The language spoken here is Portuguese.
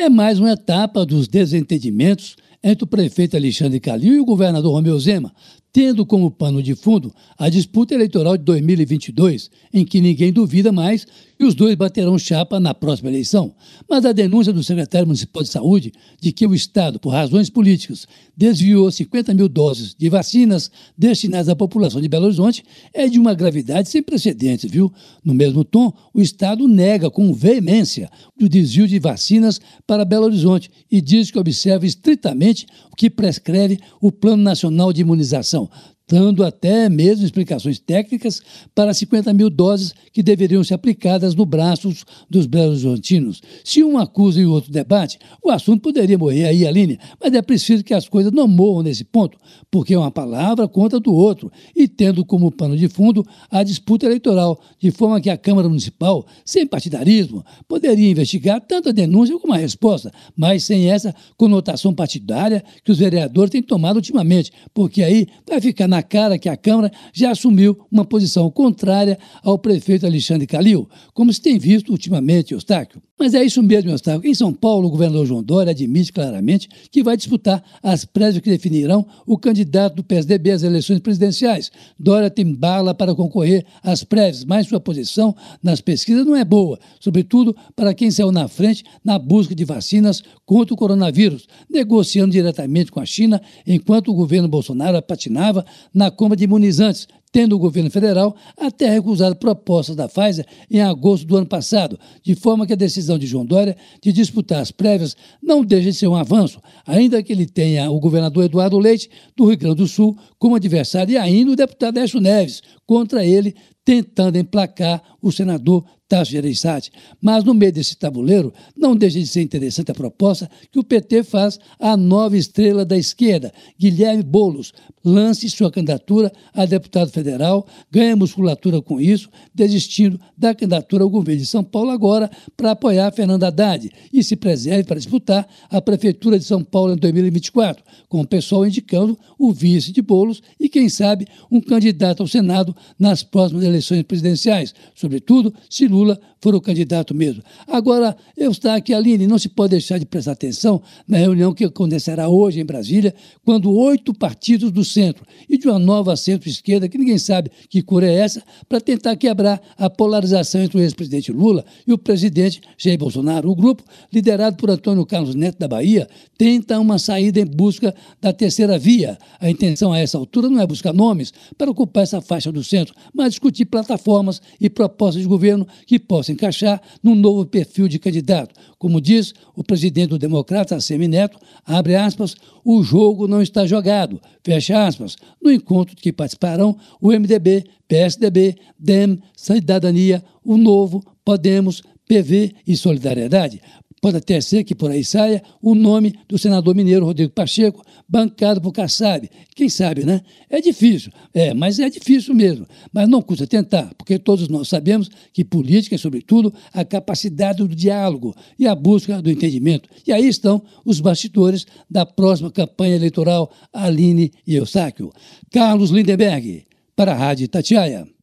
é mais uma etapa dos desentendimentos entre o prefeito Alexandre Calil e o governador Romeu Zema, tendo como pano de fundo a disputa eleitoral de 2022, em que ninguém duvida mais que os dois baterão chapa na próxima eleição. Mas a denúncia do secretário municipal de saúde de que o Estado, por razões políticas, desviou 50 mil doses de vacinas destinadas à população de Belo Horizonte é de uma gravidade sem precedentes, viu? No mesmo tom, o Estado nega com veemência o desvio de vacinas para Belo Horizonte e diz que observa estritamente o que prescreve o Plano Nacional de Imunização, dando até mesmo explicações técnicas para 50 mil doses que deveriam ser aplicadas no braços dos belo-horizontinos. Se um acusa e o outro debate, o assunto poderia morrer aí, Aline, mas é preciso que as coisas não morram nesse ponto, porque uma palavra conta do outro, e tendo como pano de fundo a disputa eleitoral, de forma que a Câmara Municipal, sem partidarismo, poderia investigar tanto a denúncia como a resposta, mas sem essa conotação partidária que os vereadores têm tomado ultimamente, porque aí vai ficar na na cara que a Câmara já assumiu uma posição contrária ao prefeito Alexandre Calil, como se tem visto ultimamente, Eustáquio. Mas é isso mesmo, Eustáquio. Em São Paulo, o governador João Dória admite claramente que vai disputar as prévias que definirão o candidato do PSDB às eleições presidenciais. Dória tem bala para concorrer às prévias, mas sua posição nas pesquisas não é boa, sobretudo para quem saiu na frente na busca de vacinas contra o coronavírus, negociando diretamente com a China, enquanto o governo Bolsonaro patinava na compra de imunizantes, tendo o governo federal até recusado propostas da Pfizer em agosto do ano passado, de forma que a decisão de João Dória de disputar as prévias não deixa de ser um avanço, ainda que ele tenha o governador Eduardo Leite, do Rio Grande do Sul, como adversário, e ainda o deputado Écio Neves, contra ele, tentando emplacar o senador Tasso Gereissati. Mas no meio desse tabuleiro, não deixa de ser interessante a proposta que o PT faz à nova estrela da esquerda, Guilherme Boulos, lance sua candidatura a deputado federal, ganha musculatura com isso, desistindo da candidatura ao governo de São Paulo agora para apoiar Fernando Haddad e se preserve para disputar a prefeitura de São Paulo em 2024, com o pessoal indicando o vice de Boulos e, quem sabe, um candidato ao Senado nas próximas eleições presidenciais, sobretudo se Lula for o candidato mesmo. Agora, eu estou aqui, Aline, não se pode deixar de prestar atenção na reunião que acontecerá hoje em Brasília, quando oito partidos do centro e de uma nova centro-esquerda, que ninguém sabe que cor é essa, para tentar quebrar a polarização entre o ex-presidente Lula e o presidente Jair Bolsonaro. O grupo, liderado por Antônio Carlos Neto da Bahia, tenta uma saída em busca da terceira via. A intenção a essa altura não é buscar nomes para ocupar essa faixa do centro, mas discutir plataformas e propostas de governo que possa encaixar num novo perfil de candidato. Como diz o presidente do Democrata, Semineto, abre aspas, o jogo não está jogado, fecha aspas, no encontro de que participarão o MDB, PSDB, DEM, Cidadania, o Novo, Podemos, PV e Solidariedade. Pode até ser que por aí saia o nome do senador mineiro Rodrigo Pacheco, bancado por Kassab. Quem sabe, né? É difícil, é, mas é difícil mesmo. Mas não custa tentar, porque todos nós sabemos que política é, sobretudo, a capacidade do diálogo e a busca do entendimento. E aí estão os bastidores da próxima campanha eleitoral Aline e Eustáquio. Carlos Lindenberg, para a Rádio Tatiaia.